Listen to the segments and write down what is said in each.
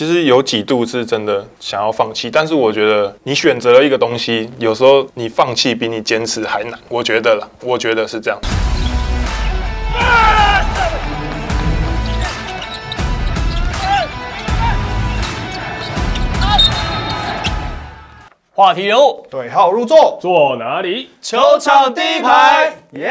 其实有几度是真的想要放弃，但是我觉得你选择了一个东西，有时候你放弃比你坚持还难。我觉得啦，我觉得是这样。话题人物对号入座，坐哪里？球场第一排。耶！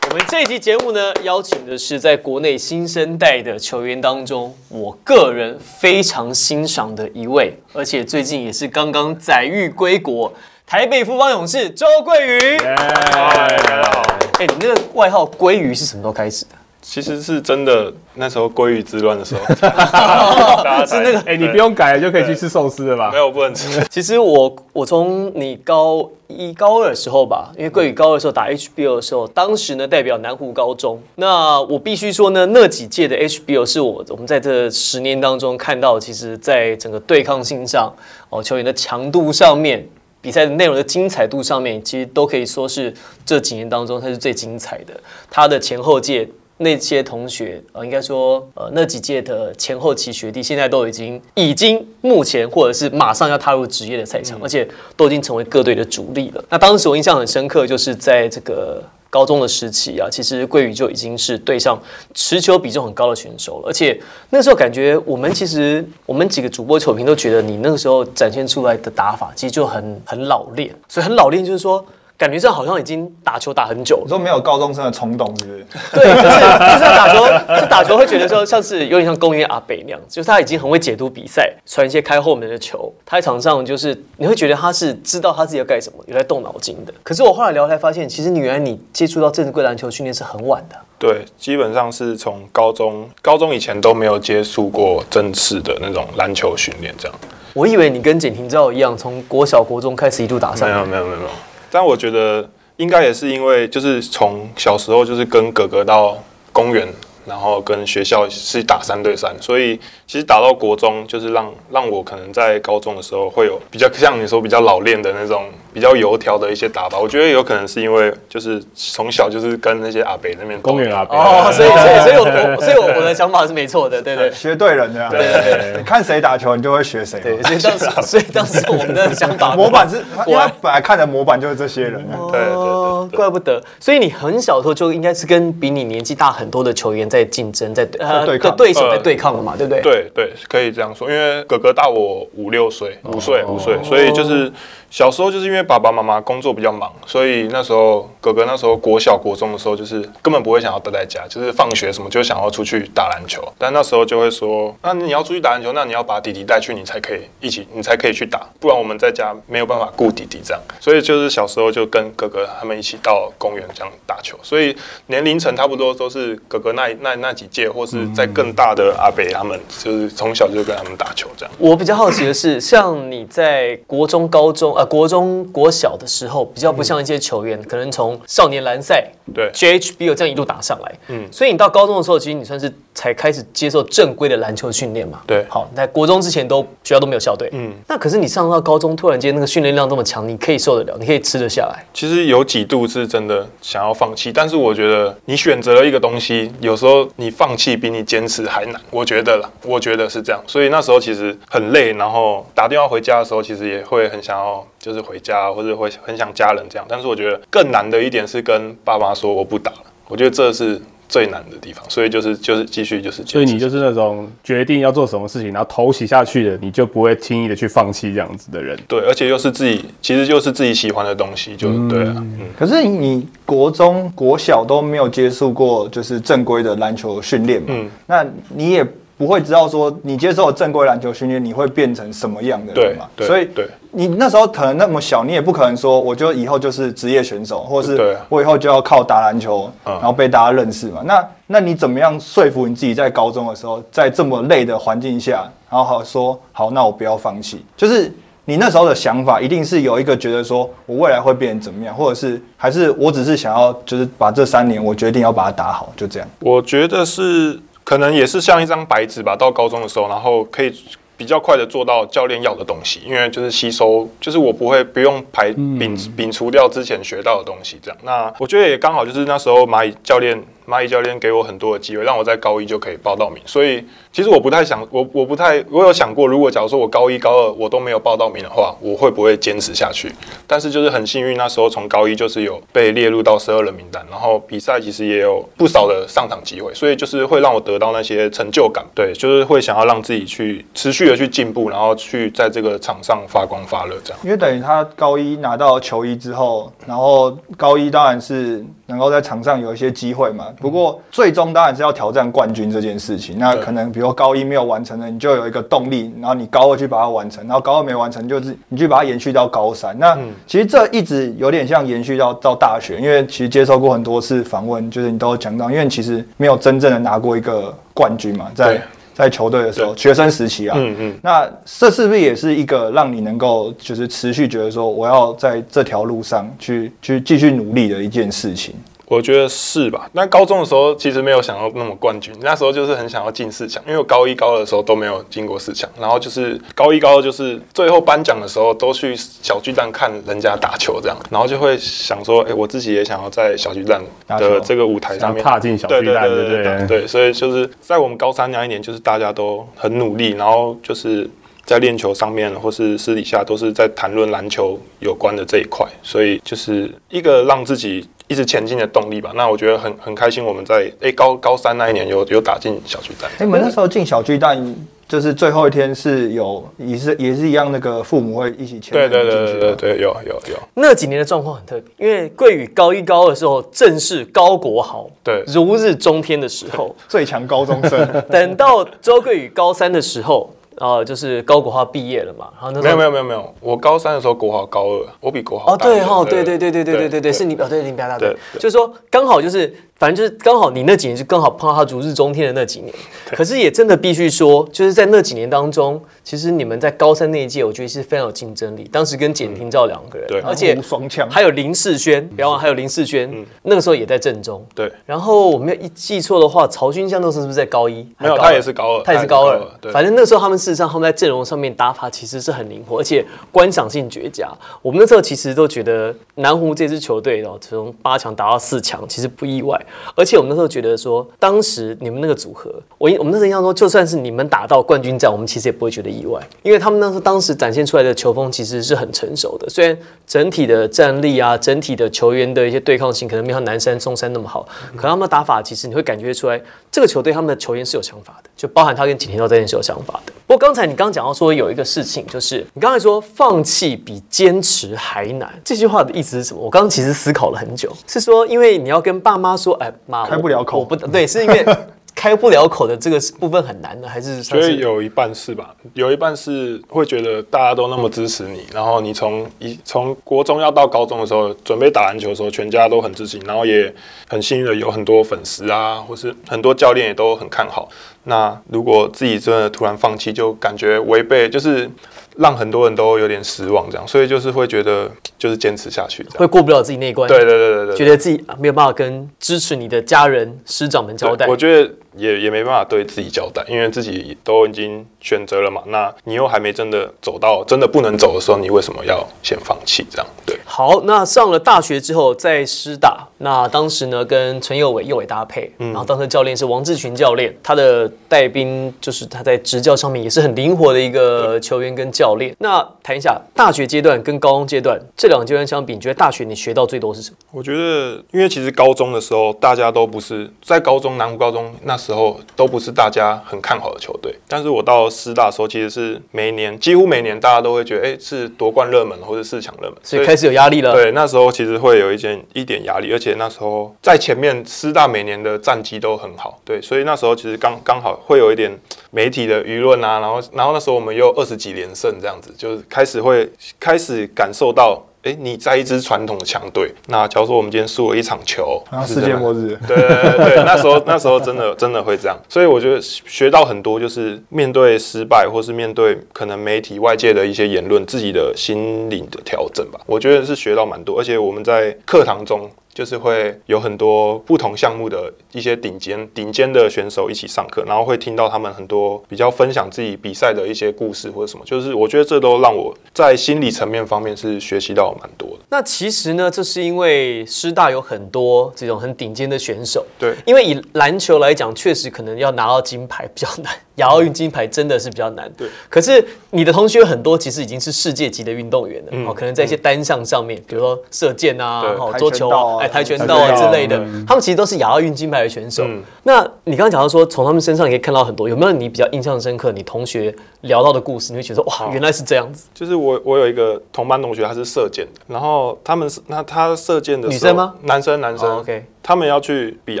我们这期节目呢，邀请的是在国内新生代的球员当中，我个人非常欣赏的一位，而且最近也是刚刚载誉归国，台北富邦勇士周桂宇。嗨，大家好。哎，你那个外号鲑鱼是什么时候开始的？其实是真的，那时候鲑鱼之乱的时候，大家是那个哎、你不用改了就可以去吃寿司了吧没？有不能吃。其实我我从你高一高二的时候吧，因为桂宇高二的时候打 HBO 的时候，当时呢代表南湖高中。那我必须说呢，那几届的 HBO 是我我们在这十年当中看到，其实在整个对抗性上，哦球员的强度上面。比赛的内容的精彩度上面，其实都可以说是这几年当中它是最精彩的。它的前后届那些同学，呃，应该说，呃，那几届的前后期学弟，现在都已经已经目前或者是马上要踏入职业的赛场，而且都已经成为各队的主力了。那当时我印象很深刻，就是在这个。高中的时期啊，其实桂宇就已经是队上持球比重很高的选手了，而且那时候感觉我们其实我们几个主播球评都觉得你那个时候展现出来的打法其实就很很老练，所以很老练就是说感觉上好像已经打球打很久了你。说没有高中生的冲动，是不是？对，就是就是打球，就打球会觉得说像是有点像公园阿北那样子，就是他已经很会解读比赛，传一些开后门的球。他在场上就是你会觉得他是知道他自己要干什么，有在动脑筋的。可是我后来聊才发现，其实你原来你接触到正规篮球训练是很晚的。对，基本上是从高中，高中以前都没有接触过正式的那种篮球训练，这样。我以为你跟简廷照一样，从国小国中开始一路打上来。没有没有没有没有，但我觉得应该也是因为就是从小时候就是跟哥哥到公园，然后跟学校是打三对三，所以其实打到国中就是让让我可能在高中的时候会有比较像你说比较老练的那种比较油条的一些打法。我觉得有可能是因为就是从小就是跟那些阿北那边公园阿北哦，所以所以所以我我所以我我的想法是没错的，对对。学对人的啊，对对对，看谁打球，你就会学谁嘛。对，所以当时所以当时我们的想法模板是，因为本来看的模板就是这些人啊。对。对。对。哦，怪不得。所以你很小的时候就应该是跟比你年纪大很多的球员在竞争，在呃对抗。对手在对抗了嘛，对不对？对对，可以这样说，因为哥哥大我五六岁，五岁五岁，所以就是小时候就是因为爸爸妈妈工作比较忙，所以那时候哥哥那时候国小国中的时候，就是根本不会想要待在家，就是放学什么就想要出去打篮球。但那时候就会说，那你要出去打篮球，那你要把弟弟带去，你才可以一起，你才可以去打，不然我们在家没有办法顾弟弟这样。所以就是小时候就跟哥哥他们一起到公园这样打球，所以年龄层差不多都是哥哥那那那几届，或是在更大的阿北他们，就是从小就跟他们打球这样。我比较好奇的是，像你在国中、高中、呃国中、国小的时候，比较不像一些球员，可能从少年篮赛、对 jhb 有这样一路打上来，嗯嗯，所以你到高中的时候，其实你算是才开始接受正规的篮球训练嘛。对好，在国中之前都学校都没有校队，嗯嗯，那可是你上到高中，突然间那个训练量这么强，你可以受得了，你可以吃得下来。其实有几度是真的想要放弃，但是我觉得你选择了一个东西，有时候你放弃比你坚持还难。我觉得啦，我觉得是这样。所以那时候其实很累，然后打电话回家的时候，其实也会很想要就是回家，或者会很想家人这样。但是我觉得更难的一点是跟爸妈说我不打了，我觉得这是最难的地方。所以就是就是继续就是所以你就是那种决定要做什么事情，然后头洗下去的，你就不会轻易的去放弃这样子的人。对，而且又是自己，其实就是自己喜欢的东西，就对了。嗯可是你国中、国小都没有接触过就是正规的篮球训练嘛？嗯那你也不会知道说你接受正规篮球训练，你会变成什么样的人嘛？所以对你那时候可能那么小，你也不可能说我就以后就是职业选手，或是对啊我以后就要靠打篮球，嗯然后被大家认识嘛？那那你怎么样说服你自己在高中的时候，在这么累的环境下，然后好说好，那我不要放弃，就是。你那时候的想法一定是有一个觉得说，我未来会变成怎么样，或者是还是我只是想要就是把这三年我决定要把它打好，就这样。我觉得是可能也是像一张白纸吧。到高中的时候，然后可以比较快的做到教练要的东西，因为就是吸收，就是我不会不用排摒摒除掉之前学到的东西，这样。那我觉得也刚好就是那时候蚂蚁教练蚂蚁教练给我很多的机会，让我在高一就可以报到名。所以其实我不太想，我我不太，我有想过，如果假如说我高一高二我都没有报到名的话，我会不会坚持下去？但是就是很幸运，那时候从高一就是有被列入到十二人名单，然后比赛其实也有不少的上场机会，所以就是会让我得到那些成就感。对，就是会想要让自己去持续的去进步，然后去在这个场上发光发热这样。因为等于他高一拿到球衣之后，然后高一当然是能够在场上有一些机会嘛。不过最终当然是要挑战冠军这件事情。那可能比如高一没有完成的，你就有一个动力，然后你高二去把它完成，然后高二没完成，就是你去把它延续到高三。那其实这一直有点像延续到到大学，因为其实接受过很多次访问，就是你都有讲到，因为其实没有真正的拿过一个冠军嘛，在在球队的时候，学生时期啊，嗯嗯，那这是不是也是一个让你能够就是持续觉得说我要在这条路上去去继续努力的一件事情？我觉得是吧？那高中的时候其实没有想要那么冠军，那时候就是很想要进四强，因为我高一高二的时候都没有进过四强，然后就是高一高二就是最后颁奖的时候都去小巨蛋看人家打球这样，然后就会想说，哎、我自己也想要在小巨蛋的这个舞台上面想踏进小巨蛋对对对不对对对对，所以就是在我们高三那一年，就是大家都很努力，然后就是。在练球上面，或是私底下，都是在谈论篮球有关的这一块，所以就是一个让自己一直前进的动力吧。那我觉得很很开心，我们在诶、高高三那一年有有打进小巨蛋。哎、你们那时候进小巨蛋，就是最后一天是有也是也是一样，那个父母会一起牵对对对对对对，有有有，那几年的状况很特别，因为桂宇高一高二的时候正是高国豪对。如日中天的时候，最强高中生，等到周桂宇高三的时候，呃，就是高国华毕业了嘛，然后那时候没有没有没有没有，我高三的时候国华高二，我比国华哦，对哦，对对对对对对对对，是你哦，对，你比他大，对。就是说刚好就是，反正就是刚好你那几年就刚好碰到他如日中天的那几年，可是也真的必须说，就是在那几年当中，其实你们在高三那一届，我觉得是非常有竞争力，当时跟简廷照两个人，对。而且双枪。还有林世轩，不要忘还有林世轩，那个时候也在正中，对，然后我没有一记错的话，曹军相那时候是不是在高一？没有还高二？他也是高二他也是高二。对。反正那时候他们事实上他们在阵容上面打法其实是很灵活，而且观赏性绝佳。我们那时候其实都觉得南湖这支球队哦，从八强打到四强其实不意外。而且我们那时候觉得说，当时你们那个组合，我我们那时候印象说，就算是你们打到冠军战，我们其实也不会觉得意外，因为他们那时候当时展现出来的球风其实是很成熟的。虽然整体的战力啊，整体的球员的一些对抗性可能没有南山、中山那么好，可他们的打法其实你会感觉出来，这个球队他们的球员是有想法的，就包含他跟景天道这件是有想法的。不过刚才你刚讲到说有一个事情，就是你刚才说放弃比坚持还难，这句话的意思是什么？我刚刚其实思考了很久，是说因为你要跟爸妈说，哎妈，开不了口我不对，是因为 开不了口的这个部分很难呢，还是所以有一半是吧？有一半是会觉得大家都那么支持你，然后你从一从国中要到高中的时候，准备打篮球的时候，全家都很支持你，然后也很幸运的有很多粉丝啊，或是很多教练也都很看好。那如果自己真的突然放弃，就感觉违背，就是让很多人都有点失望，这样，所以就是会觉得就是坚持下去，会过不了自己那一关？对对对对对，觉得自己啊没有办法跟支持你的家人、师长们交代。我觉得也也没办法对自己交代，因为自己都已经选择了嘛。那你又还没真的走到真的不能走的时候，你为什么要先放弃？这样对。好，那上了大学之后在师大，那当时呢跟陈佑伟佑伟搭配，嗯然后当时教练是王志群教练，他的带兵就是他在执教上面也是很灵活的一个球员跟教练。那谈一下大学阶段跟高中阶段这两个阶段相比，你觉得大学你学到最多是什么？我觉得，因为其实高中的时候，大家都不是在高中南湖高中那时候都不是大家很看好的球队。但是我到师大的时候，其实是每年几乎每年大家都会觉得，哎、是夺冠热门或者四强热门，所以开始有压力了。对，那时候其实会有一件一点压力，而且那时候在前面师大每年的战绩都很好，对，所以那时候其实刚刚好会有一点媒体的舆论啊，然后然后那时候我们又二十几连胜这样子，就是开始会开始感受到。哎，你在一支传统的强队，那假如说我们今天输了一场球，然后世界末日，对对对对，那时候 那时候真的真的会这样，所以我觉得学到很多，就是面对失败，或是面对可能媒体外界的一些言论，自己的心灵的调整吧。我觉得是学到蛮多，而且我们在课堂中。就是会有很多不同项目的一些顶尖顶尖的选手一起上课，然后会听到他们很多比较分享自己比赛的一些故事或者什么，就是我觉得这都让我在心理层面方面是学习到蛮多的。那其实呢，这是因为师大有很多这种很顶尖的选手。对因为以篮球来讲，确实可能要拿到金牌比较难，亚奥运金牌真的是比较难。对。可是你的同学很多其实已经是世界级的运动员了，嗯哦，可能在一些单项上面，比如说射箭啊，桌球啊，哎，跆拳道啊之类的嗯，他们其实都是亚奥运金牌的选手嗯。那你刚刚讲到说，从他们身上也可以看到很多，有没有你比较印象深刻？你同学聊到的故事，你会觉得哇，原来是这样子。就是我我有一个同班同学，他是射箭的，然后他们是那他射箭的女生吗？男生男生、哦，OK 他们要去比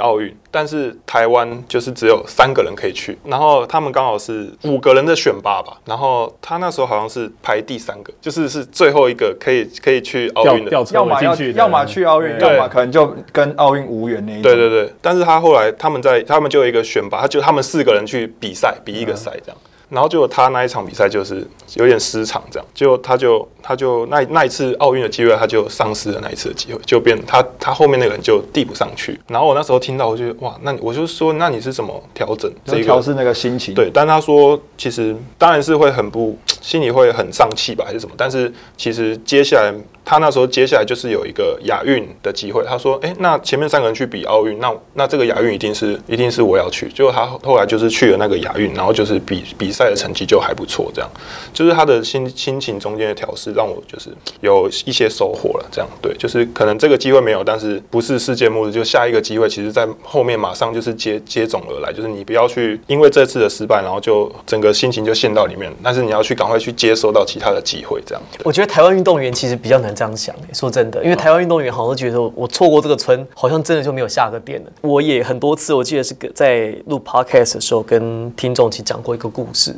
奥运，但是台湾就是只有三个人可以去，然后他们刚好是五个人的选拔吧，然后他那时候好像是排第三个，就是是最后一个可以可以去奥运的。要么要去，要么去奥运，要么可能就跟奥运无缘那一种。对对对，但是他后来他们在他们就有一个选拔，他就他们四个人去比赛，比一个赛这样。然后结果他那一场比赛就是有点失常，这样，就他就他就那那一次奥运的机会，他就丧失了那一次的机会，就变他他后面那个人就递不上去。然后我那时候听到，我就哇，那我就说，那你是怎么调整这个调试那个心情。对，但他说其实当然是会很不，心里会很丧气吧，还是什么？但是其实接下来他那时候接下来就是有一个亚运的机会，他说，哎、那前面三个人去比奥运，那那这个亚运一定是一定是我要去。结果他后来就是去了那个亚运，然后就是比比赛的成绩就还不错，这样就是他的心心情中间的调试，让我就是有一些收获了。这样对，就是可能这个机会没有，但是不是世界末日，就下一个机会，其实在后面马上就是接接踵而来，就是你不要去因为这次的失败，然后就整个心情就陷到里面，但是你要去赶快去接收到其他的机会，这样。我觉得台湾运动员其实比较难这样想、欸，说真的，因为台湾运动员好像都觉得我错过这个村，好像真的就没有下个店了。我也很多次，我记得是在录 podcast 的时候，跟听众一起讲过一个故事，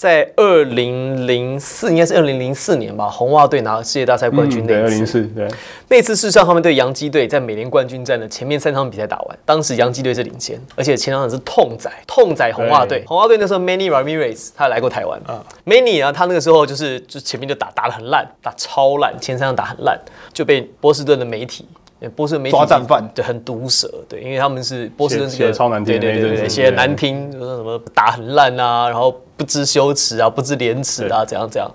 在二零零四，应该是二零零四年吧，红袜队拿了世界大赛冠军那一次。二零四，对，那次事实上他们对洋基队在美联冠军战的前面三场比赛打完，当时洋基队是领先，而且前两场是痛宰痛宰红袜队。红袜队那时候 Manny Ramirez 他来过台湾啊，Manny 啊，他那个时候就是就前面就打打得很烂，打超烂，前三场打很烂，就被波士顿的媒体。波士顿媒体抓战犯对，很毒舌，对，因为他们是波士顿是个写写超难听对对对对，写得难听，就是什么打很烂啊，然后不知羞耻啊，不知廉耻啊，怎样怎样。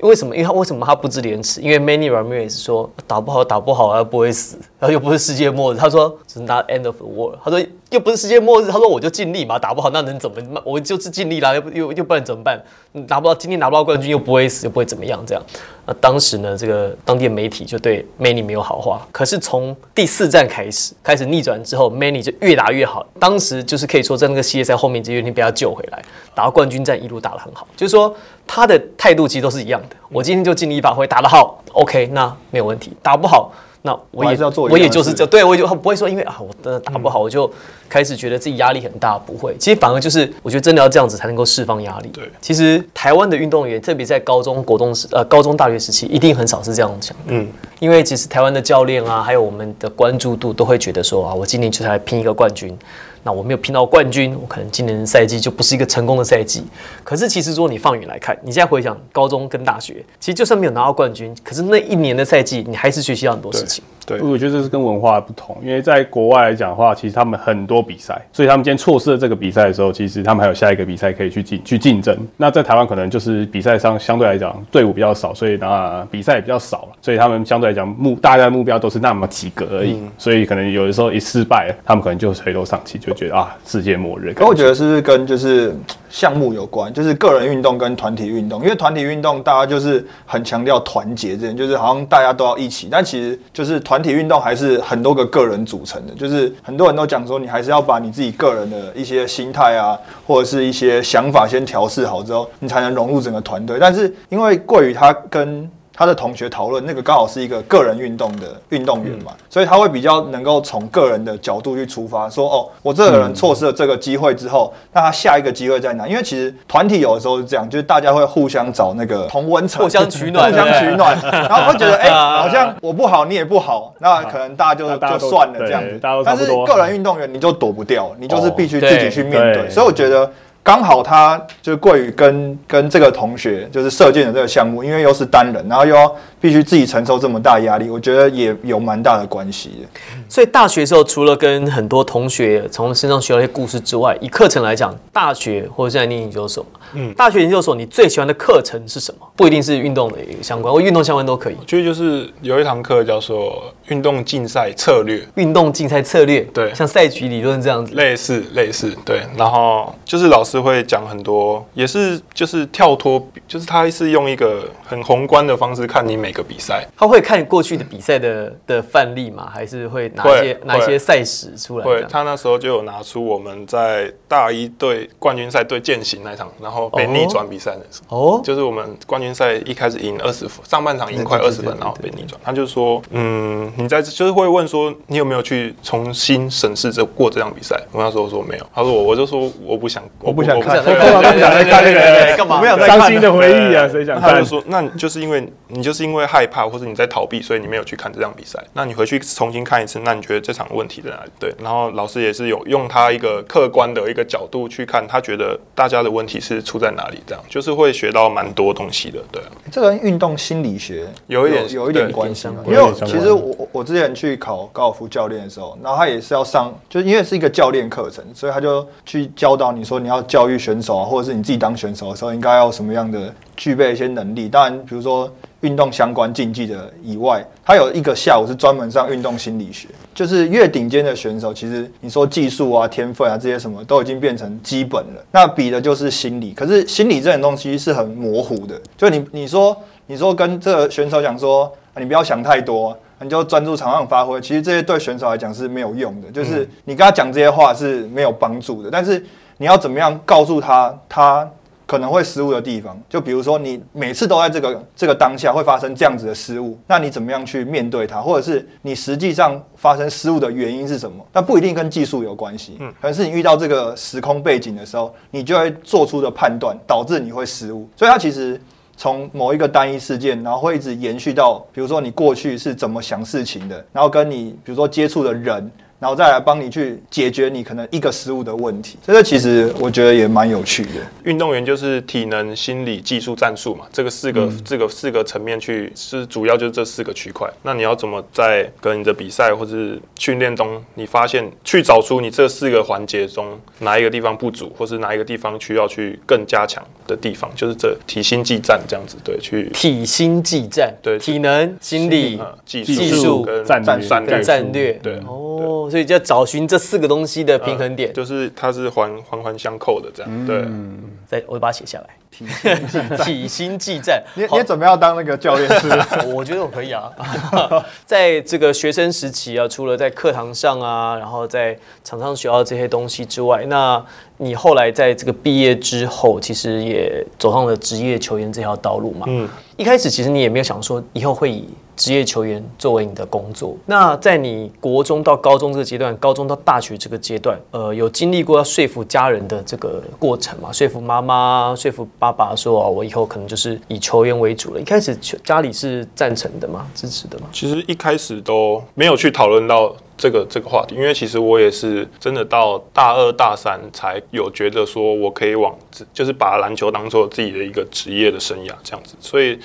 为什么？因为他为什么他不知廉耻？因为 Manny Ramirez 说打不好打不好啊，不会死，然后又不是世界末日。他说是 not end of the world。他说又不是世界末日。他说我就尽力嘛，打不好那能怎么？我就是尽力啦，又不又又不然怎么办？拿不到今天拿不到冠军又不会死，又不会怎么样这样。那当时呢，这个当地的媒体就对 Many 没有好话。可是从第四站开始，开始逆转之后，Many 就越打越好。当时就是可以说在那个系列赛后面，就有点被他救回来，打到冠军战一路打得很好。就是说他的态度其实都是一样的。我今天就尽力发挥，打得好，OK，那没有问题。打不好，那我也我是要做我也就是这，对我也就不会说因为啊我真的打不好，我就开始觉得自己压力很大。不会，其实反而就是我觉得真的要这样子才能够释放压力。对其实台湾的运动员，特别在高中、国中时呃高中、大学时期，一定很少是这样想的。嗯，因为其实台湾的教练啊，还有我们的关注度，都会觉得说啊，我今年就是来拼一个冠军。那我没有拼到冠军，我可能今年的赛季就不是一个成功的赛季。可是其实如果你放远来看，你现在回想高中跟大学，其实就算没有拿到冠军，可是那一年的赛季，你还是学习到很多事情。对，我觉得这是跟文化不同，因为在国外来讲的话，其实他们很多比赛，所以他们今天错失了这个比赛的时候，其实他们还有下一个比赛可以去竞去竞争。那在台湾可能就是比赛上相对来讲队伍比较少，所以那比赛也比较少了，所以他们相对来讲目大家的目标都是那么几个而已，所以可能有的时候一失败，他们可能就垂头丧气，就觉得啊世界末日。可我觉得是不是跟就是项目有关，就是个人运动跟团体运动，因为团体运动大家就是很强调团结这点，就是好像大家都要一起，但其实就是团体运动还是很多个个人组成的，就是很多人都讲说你还是要把你自己个人的一些心态啊，或者是一些想法先调试好之后，你才能融入整个团队。但是因为桂宇他跟他的同学讨论，那个刚好是一个个人运动的运动员嘛，所以他会比较能够从个人的角度去出发，说哦，我这个人错失了这个机会之后，那他下一个机会在哪？因为其实团体有的时候是这样，就是大家会互相找那个同温层，互相取暖 互相取暖，然后会觉得 哎、好像我不好，你也不好，那可能大家就 就算了这样子。但是个人运动员你就躲不掉，你就是必须自己去面对，对。所以我觉得。刚好他就是桂宇跟跟这个同学就是射箭的这个项目，因为又是单人，然后又要必须自己承受这么大压力，我觉得也有蛮大的关系的。所以大学的时候，除了跟很多同学从身上学到一些故事之外，以课程来讲，大学或者现在念研究所，嗯，大学研究所你最喜欢的课程是什么？不一定是运动的相关，或运动相关都可以。我觉得就是有一堂课叫做运动竞赛策略，运动竞赛策略，对像赛局理论这样子。类似类似对，然后就是老师会讲很多，也是就是跳脱，就是他是用一个很宏观的方式看你每个比赛，他会看过去的比赛的的范例吗？还是会拿一些拿一些赛史出来这样？会他那时候就有拿出我们在大一队冠军赛对践行那场，然后被逆转比赛的时候。哦，就是我们冠军赛一开始赢二十分，上半场赢快二十分，然后被逆转。他就说，嗯，你在就是会问说，你有没有去重新审视这过这场比赛？我那时候说没有，他说我我就说我不想，我不想看，我通常都不想在看的。干嘛？没有伤心的回忆啊，谁想看？他就说，那就是因为你就是因为害怕，或者你在逃避，所以你没有去看这场比赛。那你回去重新看一次，那你觉得这场问题在哪里？对，然后老师也是有用他一个客观的一个角度去看，他觉得大家的问题是出在哪里？这样就是会学到蛮多东西的。对，这跟运动心理学有一点有一点关系，因为其实我我之前去考高尔夫教练的时候，然后他也是要上，就因为是一个教练课程，所以他就去教导你说你要教育选手啊，或者是你自己当选手的时候应该要什么样的具备一些能力。当然，比如说运动相关竞技的以外，他有一个下午是专门上运动心理学，就是越顶尖的选手，其实你说技术啊、天分啊这些什么都已经变成基本了，那比的就是心理。可是心理这种东西是很模糊的，就你你说你说跟这个选手讲说，啊、你不要想太多。你就专注场上发挥，其实这些对选手来讲是没有用的，就是你跟他讲这些话是没有帮助的。但是你要怎么样告诉他，他可能会失误的地方，就比如说你每次都在这个这个当下会发生这样子的失误，那你怎么样去面对它，或者是你实际上发生失误的原因是什么？那不一定跟技术有关系，嗯可能是你遇到这个时空背景的时候，你就会做出的判断导致你会失误，所以它其实。从某一个单一事件，然后会一直延续到，比如说你过去是怎么想事情的，然后跟你比如说接触的人，然后再来帮你去解决你可能一个失误的问题。这个其实我觉得也蛮有趣的。运动员就是体能、心理、技术、战术嘛，这个四个、这个四个层面去是主要就是这四个区块。那你要怎么在跟你的比赛或是训练中，你发现去找出你这四个环节中哪一个地方不足，或是哪一个地方需要去更加强的地方，就是这体心技战这样子，对，去体心技战，对体能、心理呃技技术跟战略战略，对哦，所以就要找寻这四个东西的平衡点。就是它是环环环相扣的这样，对。再我把它写下来，体心技战。你好你准备要当那个教练是？我觉得我可以啊，在这个学生时期啊，除了在课堂上啊，然后在场上学到这些东西之外，那你后来在这个毕业之后，其实也走上了职业球员这条道路嘛。嗯，一开始其实你也没有想说以后会以职业球员作为你的工作。那在你国中到高中这个阶段，高中到大学这个阶段，呃，有经历过要说服家人的这个过程嘛？说服妈妈，说服爸爸说哦，我以后可能就是以球员为主了。一开始球家里是赞成的吗？支持的吗？其实一开始都没有去讨论到这个这个话题，因为其实我也是真的到大二大三才有觉得说我可以往就是把篮球当做自己的一个职业的生涯这样子，所以。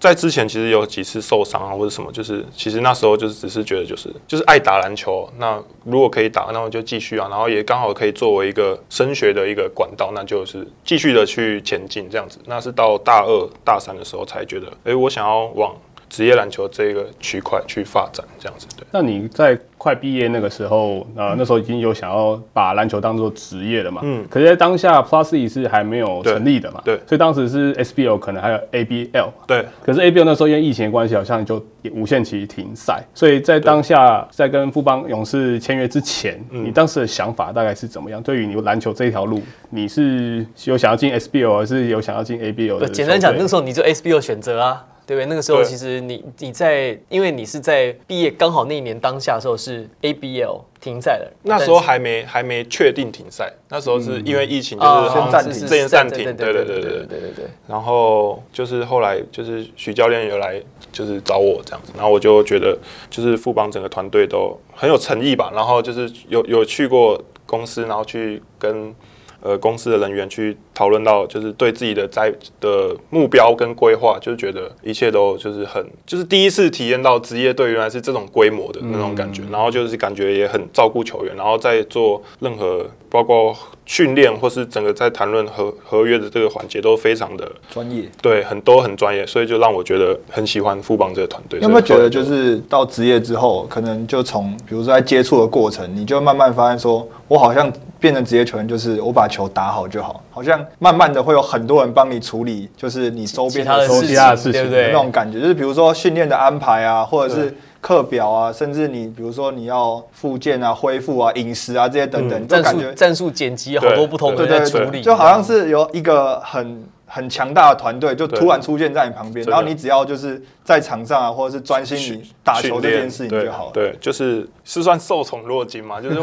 在之前其实有几次受伤啊或者什么，就是其实那时候就是只是觉得就是就是爱打篮球，那如果可以打，那我就继续啊，然后也刚好可以作为一个升学的一个管道，那就是继续的去前进这样子。那是到大二大三的时候才觉得，诶，我想要往职业篮球这个区块去发展这样子。对，那你在快毕业那个时候，呃，那时候已经有想要把篮球当做职业了嘛？嗯可是，在当下 Plus E 是还没有成立的嘛？对对所以当时是 SBL，可能还有 ABL 嘛。对，可是 ABL 那时候因为疫情的关系，好像就无限期停赛，所以在当下在跟富邦勇士签约之前，嗯你当时的想法大概是怎么样？对于你篮球这一条路，你是有想要进 SBL，还是有想要进 ABL？简单讲，那个时候你就 SBL 选择啊，对不对？那个时候其实你你在，因为你是在毕业刚好那一年当下的时候是 ABL 停赛了，那时候还没还没确定停赛，那时候是因为疫情，就是先暂停是是之前暂停，对对对对对对对对对对对。然后就是后来就是许教练有来就是找我这样子，然后我就觉得就是富邦整个团队都很有诚意吧，然后就是有有去过公司，然后去跟呃公司的人员去讨论到，就是对自己的在的目标跟规划，就是觉得一切都就是很，就是第一次体验到职业队原来是这种规模的那种感觉，然后就是感觉也很照顾球员，然后在做任何包括训练或是整个在谈论合合约的这个环节都非常的专业。对，很多很专业，所以就让我觉得很喜欢富邦这个团队。有没有觉得就是到职业之后，可能就从比如说在接触的过程，你就慢慢发现说，我好像变成职业球员，就是我把球打好就好，好像慢慢的会有很多人帮你处理，就是你周边的事收拾其他的事情对不对？那种感觉，就是比如说训练的安排啊，或者是课表啊，甚至你比如说你要复健啊、恢复啊、饮食啊这些等等，就战感觉术战术剪辑有好多不同的处理，就好像是有一个很很强大的团队，就突然出现在你旁边，然后你只要就是在场上啊，或者是专心你打球这件事情就好了。对，就是是算受宠若惊嘛，就是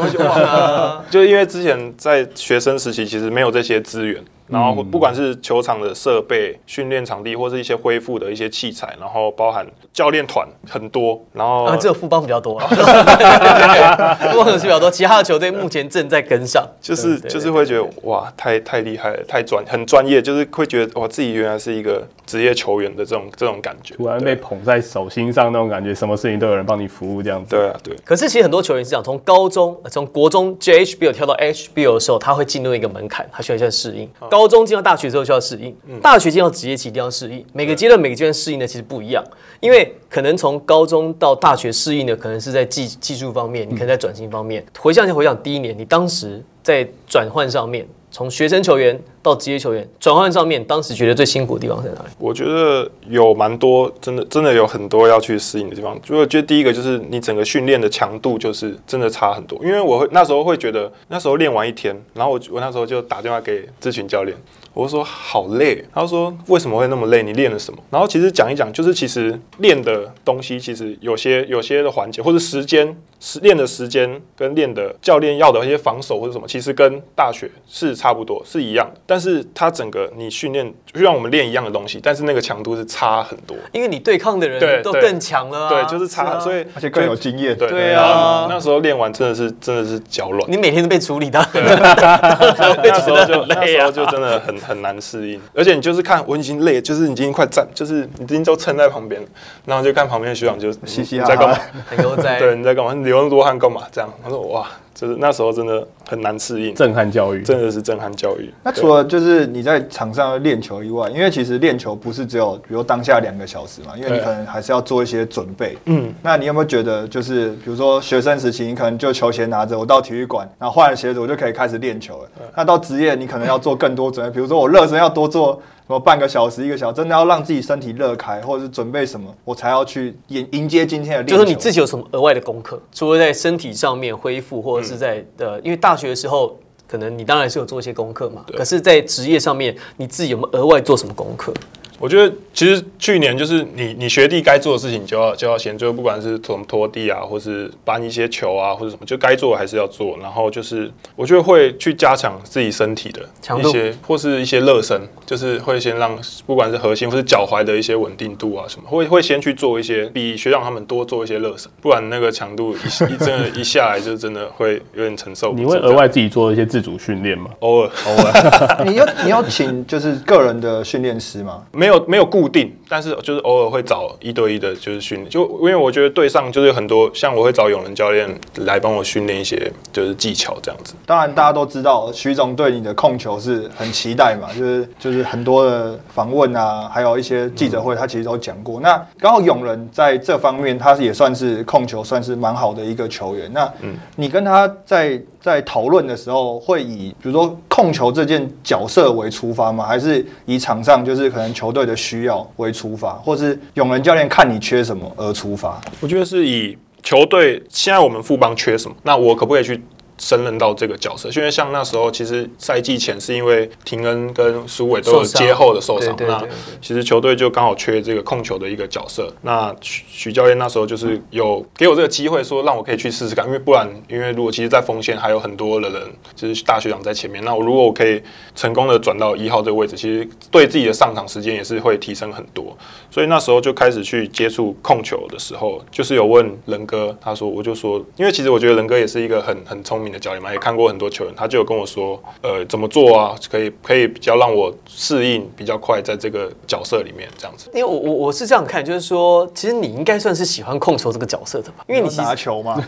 就因为之前在学生时期其实没有这些资源。然后不管是球场的设备、训练场地，或是一些恢复的一些器材，然后包含教练团很多，然后啊，只有富邦比较多，富邦是比较多，其他的球队目前正在跟上。就是就是会觉得哇，太太厉害了，太专很专业，就是会觉得哇，自己原来是一个职业球员的这种这种感觉。突然被捧在手心上那种感觉，什么事情都有人帮你服务这样子。对啊，对，可是其实很多球员是这样，从高中、呃从国中 JHBL 跳到 HBL 的时候，他会进入一个门槛，他需要一些适应。高中进到大学之后就要适应，大学进到职业期一定要适应。每个阶段每个阶段适应的其实不一样，因为可能从高中到大学适应的可能是在技技术方面，你可能在转型方面。回想一下，回想第一年，你当时在转换上面，从学生球员到职业球员转换上面，当时觉得最辛苦的地方在哪里？我觉得有蛮多，真的真的有很多要去适应的地方。就我觉得第一个就是你整个训练的强度就是真的差很多，因为我会那时候会觉得那时候练完一天，然后我我那时候就打电话给咨询教练，我说好累，他就说为什么会那么累？你练了什么？然后其实讲一讲，就是其实练的东西其实有些有些的环节或者时间。时练的时间跟练的教练要的一些防守或者什么，其实跟大学是差不多，是一样的。但是它整个你训练就像我们练一样的东西，但是那个强度是差很多。因为你对抗的对人都更强了、啊，对，就是差，啊所以而且更有经验。对对啊那时候练完真的是真的是脚软。你每天都被处理到，那时候就那累啊时候就真的很很难适应，而且你就是看我已经累，就是你已经快站，就是你已经都撑在旁边了，然后就看旁边的学长就嘻嘻哈你在干嘛？很悠哉。对，你在干嘛？你流那么多汗干嘛？这样，我说哇，就是那时候真的很难适应，震撼教育，真的是震撼教育。那除了就是你在场上练球以外，因为其实练球不是只有比如当下两个小时嘛，因为你可能还是要做一些准备。嗯，那你有没有觉得就是比如说学生时期，你可能就球鞋拿着，我到体育馆，然后换了鞋子，我就可以开始练球了。那到职业，你可能要做更多准备，比如说我热身要多做什么半个小时、一个小时，真的要让自己身体热开，或者是准备什么，我才要去迎迎接今天的练球。就是你自己有什么额外的功课？除了在身体上面恢复，或者是在呃，因为大学的时候，可能你当然是有做一些功课嘛。可是，在职业上面，你自己有没有额外做什么功课？我觉得其实去年就是你你学弟该做的事情就要就要先做，不管是从拖地啊，或是搬一些球啊，或者什么，就该做还是要做。然后就是我觉得会去加强自己身体的强度一些，或是一些热身，就是会先让不管是核心或是脚踝的一些稳定度啊什么，会会先去做一些比学长他们多做一些热身，不然那个强度一一真的一下来就真的会有点承受。你会额外自己做一些自主训练吗？偶尔偶尔，你要你要请就是个人的训练师吗？没没有没有固定，但是就是偶尔会找一对一的，就是训练。就因为我觉得队上就是很多，像我会找永仁教练来帮我训练一些就是技巧这样子。当然，大家都知道徐总对你的控球是很期待嘛，就是就是很多的访问啊，还有一些记者会，他其实都讲过。那刚好永仁在这方面，他也算是控球算是蛮好的一个球员。那你跟他在在讨论的时候，会以比如说控球这件角色为出发吗？还是以场上就是可能球队的需要为出发，或是永仁教练看你缺什么而出发？我觉得是以球队现在我们富邦缺什么，那我可不可以去升任到这个角色？因为像那时候其实赛季前是因为廷恩跟苏伟都有接后的受伤，那其实球队就刚好缺这个控球的一个角色。那许许教练那时候就是有给我这个机会，说让我可以去试试看，因为不然，因为如果其实，在锋线还有很多的人，就是大学长在前面，那我如果我可以成功的转到一号这个位置，其实对自己的上场时间也是会提升很多。所以那时候就开始去接触控球的时候，就是有问仁哥，他说我就说，因为其实我觉得仁哥也是一个很很聪明明的教练嘛，也看过很多球员，他就有跟我说，呃，怎么做啊，可以可以比较让我适应比较快，在这个角色里面这样子。因为我我我是这样看，就是说，其实你应该算是喜欢控球这个角色的吧？因为你其实拿球嘛，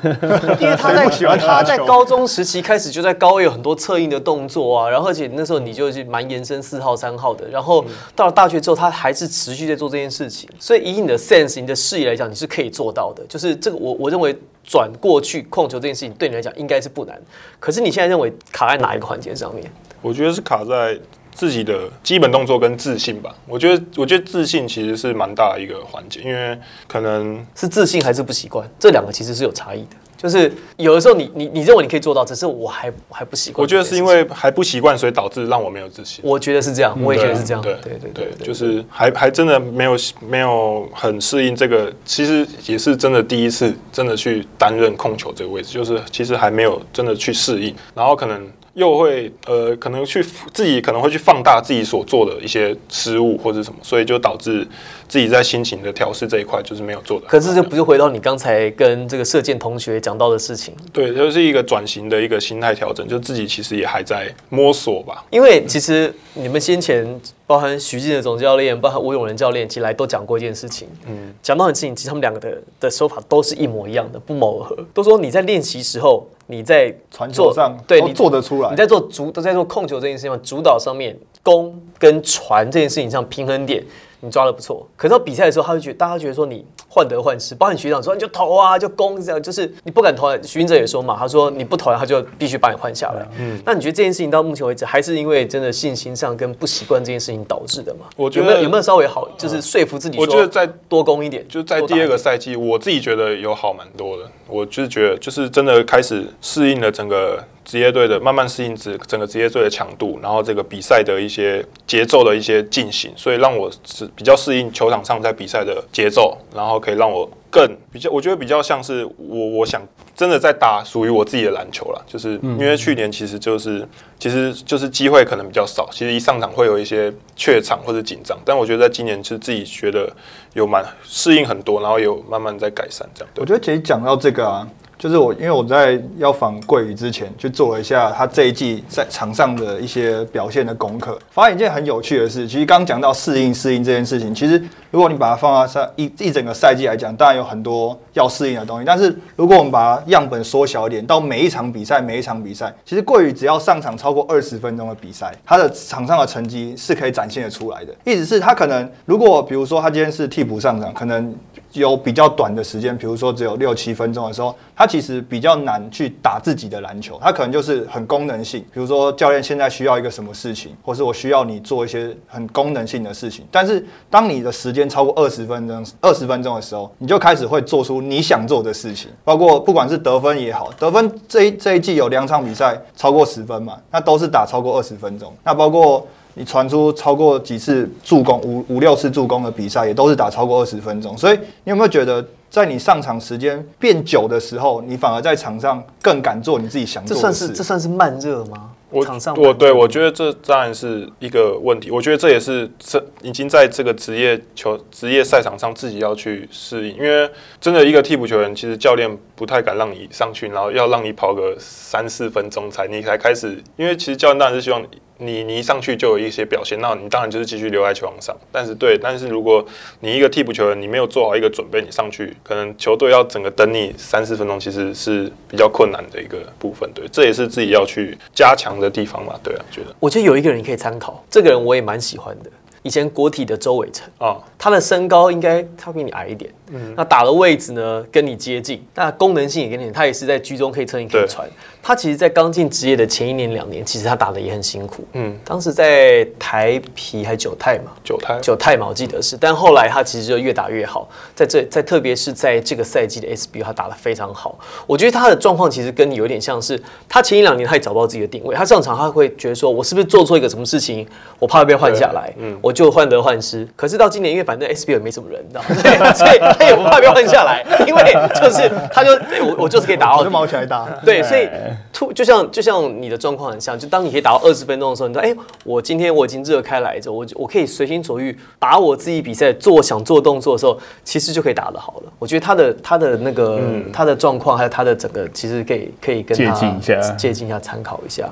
因为他在 喜欢他在高中时期开始就在高位有很多策应的动作啊，然后而且那时候你就是蛮延伸四号三号的，然后到了大学之后，他还是持续在做这件事情，所以以你的 sense、你的视野来讲，你是可以做到的。就是这个我我认为转过去控球这件事情对你来讲应该是不难，可是你现在认为卡在哪一个环节上面？我觉得是卡在自己的基本动作跟自信吧。我觉得，我觉得自信其实是蛮大的一个环节，因为可能是自信还是不习惯？这两个其实是有差异的。就是有的时候你你你认为你可以做到，只是我还我还不习惯。我觉得是因为还不习惯，所以导致让我没有自信。我觉得是这样，我也觉得是这样。对对对对，就是还还真的没有没有很适应这个，其实也是真的第一次真的去担任控球这个位置，就是其实还没有真的去适应，然后可能。又会呃，可能去自己可能会去放大自己所做的一些失误或者什么，所以就导致自己在心情的调试这一块就是没有做的。可是这不就回到你刚才跟这个射箭同学讲到的事情？对，就是一个转型的一个心态调整，就自己其实也还在摸索吧。因为其实你们先前包含徐静的总教练，包含吴永仁教练，其实来都讲过一件事情。嗯，讲到很近，其实他们两个的的手法都是一模一样的，不谋而合。都说你在练习时候。你在传球上对你做得出来，你在做主都在做控球这件事情上，主导上面攻跟传这件事情上平衡点。你抓的不错，可是到比赛的时候，他就觉得大家觉得说你 患得患失，包括学长说你就投啊，就攻这样，就是你不敢投。徐云哲也说嘛，他说你不投，他就必须把你换下来。嗯，那你觉得这件事情到目前为止，还是因为真的信心上跟不习惯这件事情导致的吗？我觉得有没有稍微好，就是说服自己？我觉得再多攻一点，就在第二个赛季，我自己觉得有好蛮多的。我就是觉得，就是真的开始适应了整个。职业队的慢慢适应整整个职业队的强度，然后这个比赛的一些节奏的一些进行，所以让我是比较适应球场上在比赛的节奏，然后可以让我更比较，我觉得比较像是我我想真的在打属于我自己的篮球了，就是因为去年其实就是其实就是机会可能比较少，其实一上场会有一些怯场或者紧张，但我觉得在今年是自己觉得有蛮适应很多，然后有慢慢在改善这样。我觉得其实讲到这个啊。就是我，因为我在要访桂宇之前去做了一下他这一季在场上的一些表现的功课，发现一件很有趣的事。其实刚刚讲到适应适应这件事情，其实如果你把它放到赛一一整个赛季来讲，当然有很多要适应的东西。但是如果我们把样本缩小一点，到每一场比赛每一场比赛，其实桂宇只要上场超过二十分钟的比赛，他的场上的成绩是可以展现的出来的。意思是，他可能如果比如说他今天是替补上场，可能。有比较短的时间，比如说只有六七分钟的时候，他其实比较难去打自己的篮球，他可能就是很功能性。比如说教练现在需要一个什么事情，或是我需要你做一些很功能性的事情。但是当你的时间超过二十分钟、二十分钟的时候，你就开始会做出你想做的事情，包括不管是得分也好，得分这一这一季有两场比赛超过十分嘛，那都是打超过二十分钟。那包括。你传出超过几次助攻，五五六次助攻的比赛，也都是打超过二十分钟。所以你有没有觉得，在你上场时间变久的时候，你反而在场上更敢做你自己想做的事？这算是这算是慢热吗？我场上我对我觉得这当然是一个问题。我觉得这也是这已经在这个职业球职业赛场上自己要去适应，因为真的一个替补球员，其实教练不太敢让你上去，然后要让你跑个三四分钟才你才开始，因为其实教练当然是希望。你你一上去就有一些表现，那你当然就是继续留在球场上。但是对，但是如果你一个替补球员，你没有做好一个准备，你上去可能球队要整个等你三四分钟，其实是比较困难的一个部分。对，这也是自己要去加强的地方嘛。对啊，觉得。我觉得有一个人可以参考，这个人我也蛮喜欢的。以前国体的周伟成啊，他的身高应该他比你矮一点，嗯，那打的位置呢跟你接近，那功能性也跟你，他也是在居中可以撑，可以传。他其实，在刚进职业的前一年两年，其实他打的也很辛苦。嗯，当时在台皮还是九泰嘛？九泰，九泰嘛，我记得是。但后来他其实就越打越好，在这在特别是在这个赛季的 SBU，他打的非常好。我觉得他的状况其实跟你有点像是，他前一两年他也找不到自己的定位。他上场他会觉得说，我是不是做错一个什么事情，我怕被换下来。嗯，我。我就患得患失。可是到今年，因为反正 SBL 也没什么人，你知道吗，所以所以他也不怕被换下来，因为就是他就哎我我就是可以打到我就底毛起来打。对，所以突就像就像你的状况很像，就当你可以打到二十分钟的时候，你说，哎、我今天我已经热开来之后，我我可以随心所欲把我自己比赛做想做动作的时候，其实就可以打得好了。我觉得他的他的那个、他的状况，还有他的整个，其实可以可以跟他借鉴一下借鉴一下，参考一下。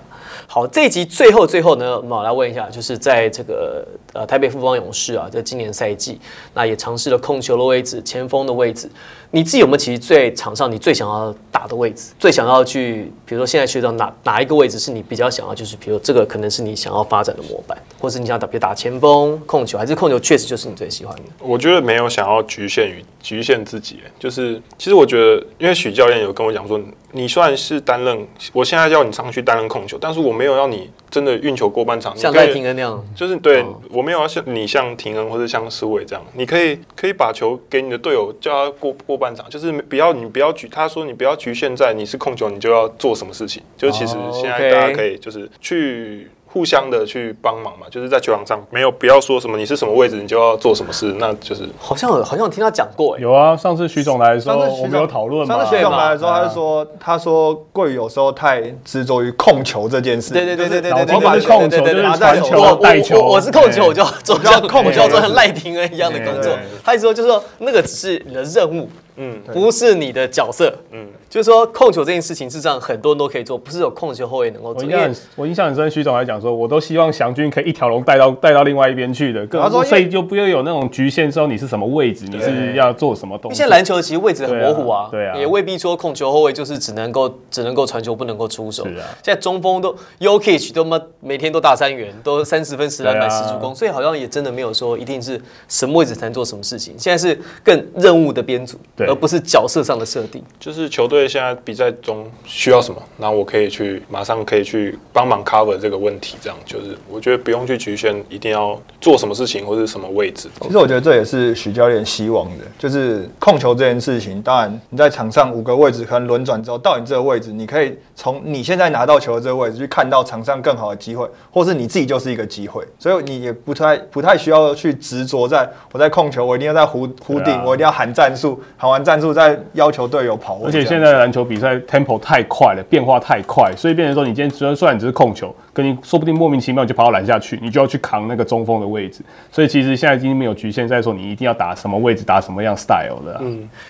好，这一集最后最后呢，我们来问一下，就是在这个呃台北富邦勇士啊，在今年赛季，那也尝试了控球的位置、前锋的位置。你自己有没有其实最场上你最想要打的位置，最想要去，比如说现在学到哪哪一个位置是你比较想要，就是比如这个可能是你想要发展的模板，或是你想打，比如打前锋、控球，还是控球确实就是你最喜欢的？我觉得没有想要局限于局限自己，就是其实我觉得，因为许教练有跟我讲说，你虽然是担任，我现在要你上去担任控球，但是我没有要你真的运球过半场，你像可以赖廷恩那样，就是对、哦我没有要像你像廷恩或者像施伟这样，你可以可以把球给你的队友，叫他过过半场，就是不要你不要局，他说你不要局限在你是控球，你就要做什么事情，就其实哦现在大家可以就是去。互相的去帮忙嘛，就是在球场上没有不要说什么你是什么位置你就要做什么事，那就是好像有好像有听他讲过哎，有啊，上次徐总来的时候，上次徐总我们有讨论嘛。上次徐总来的时候，他就说，他说贵宇有时候太执着于控球这件事。对对对对对对对脑筋不对对是控球，就是对对对传球、我带球。我我是控球，我就要做像控球做像赖廷恩一样的工作对对。他一直说就是说那个只是你的任务，嗯不是你的角色。嗯，就是说控球这件事情，事实上很多人都可以做，不是有控球后卫能够做。我印象很，我印象很深，徐总来讲说，我都希望祥军可以一条龙带到带到另外一边去的，更他说所以就不要有那种局限，说你是什么位置，你是要做什么东西。现在篮球其实位置很模糊啊，对啊也未必说控球后卫就是只能够只能够传球，不能够出手。是啊现在中锋都 Yokich 都妈每天都大三元，都三十分、十篮板、十助攻，所以好像也真的没有说一定是什么位置才能做什么事情。现在是更任务的编组，对而不是角色上的设定。就是球队现在比赛中需要什么，然后我可以去马上可以去帮忙 cover 这个问题，这样就是我觉得不用去局限一定要做什么事情或者是什么位置。其实我觉得这也是许教练希望的，就是控球这件事情。当然，你在场上五个位置可能轮转之后，到你这个位置，你可以从你现在拿到球的这个位置去看到场上更好的机会，或是你自己就是一个机会。所以你也不太不太需要去执着在我在控球，我一定要在弧弧顶，啊我一定要喊战术，喊完战术再要求队友跑而。且现在的篮球比赛 tempo 太快了，变化太快，所以变成说你今天虽然虽然只是控球，跟你说不定莫名其妙就把我拦下去，你就要去扛那个中锋的位置。所以其实现在已经没有局限在说你一定要打什么位置，打什么样 style 的、啊。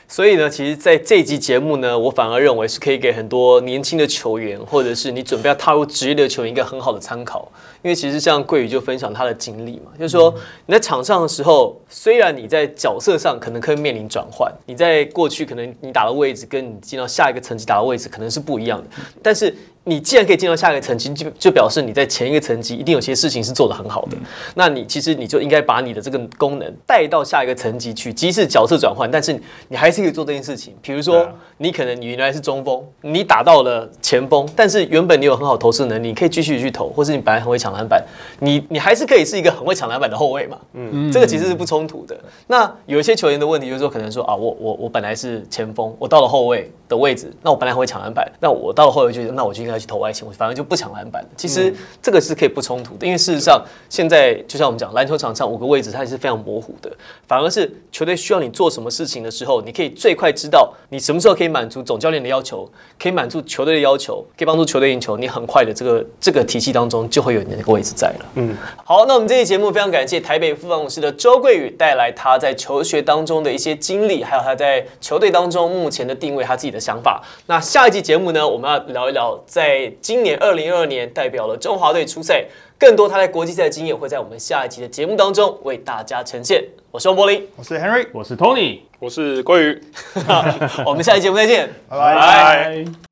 所以呢，其实在这集节目呢，我反而认为是可以给很多年轻的球员，或者是你准备要踏入职业的球员一个很好的参考。因为其实像桂宇就分享他的经历嘛，就是说你在场上的时候，虽然你在角色上可能可以面临转换，你在在过去可能你打的位置跟你进到下一个层级打的位置可能是不一样的，但是你既然可以进到下一个层级，就就表示你在前一个层级一定有些事情是做得很好的。那你其实你就应该把你的这个功能带到下一个层级去，即使角色转换，但是你还是可以做这件事情。比如说你可能你原来是中锋，你打到了前锋，但是原本你有很好投射能力，你可以继续去投，或是你本来很会抢篮板，你你还是可以是一个很会抢篮板的后卫嘛。嗯，这个其实是不冲突的。那有一些球员的问题就是说，可能说啊，我我我本来是前锋，我到了后卫的位置，那我本来很会抢篮板，那我到了后卫就那我就应该去投外线，我反而就不抢篮板。其实这个是可以不冲突的，因为事实上现在就像我们讲，篮球场上五个位置它也是非常模糊的，反而是球队需要你做什么事情的时候，你可以最快知道你什么时候可以满足总教练的要求，可以满足球队的要求，可以帮助球队赢球，你很快的这个这个体系当中就会有你的那个位置在了。嗯，好，那我们这期节目非常感谢台北富邦勇士的周桂宇带来他在求学当中的一些经历，还有他在球队当中目前的定位，他自己的想法。那下一期节目呢，我们要聊一聊在今年二零二二年代表了中华队出赛，更多他在国际赛的经验会在我们下一期的节目当中为大家呈现。我是王柏林，我是 Henry，我是 Tony，我是郭宇。我们下期节目再见，拜拜。拜。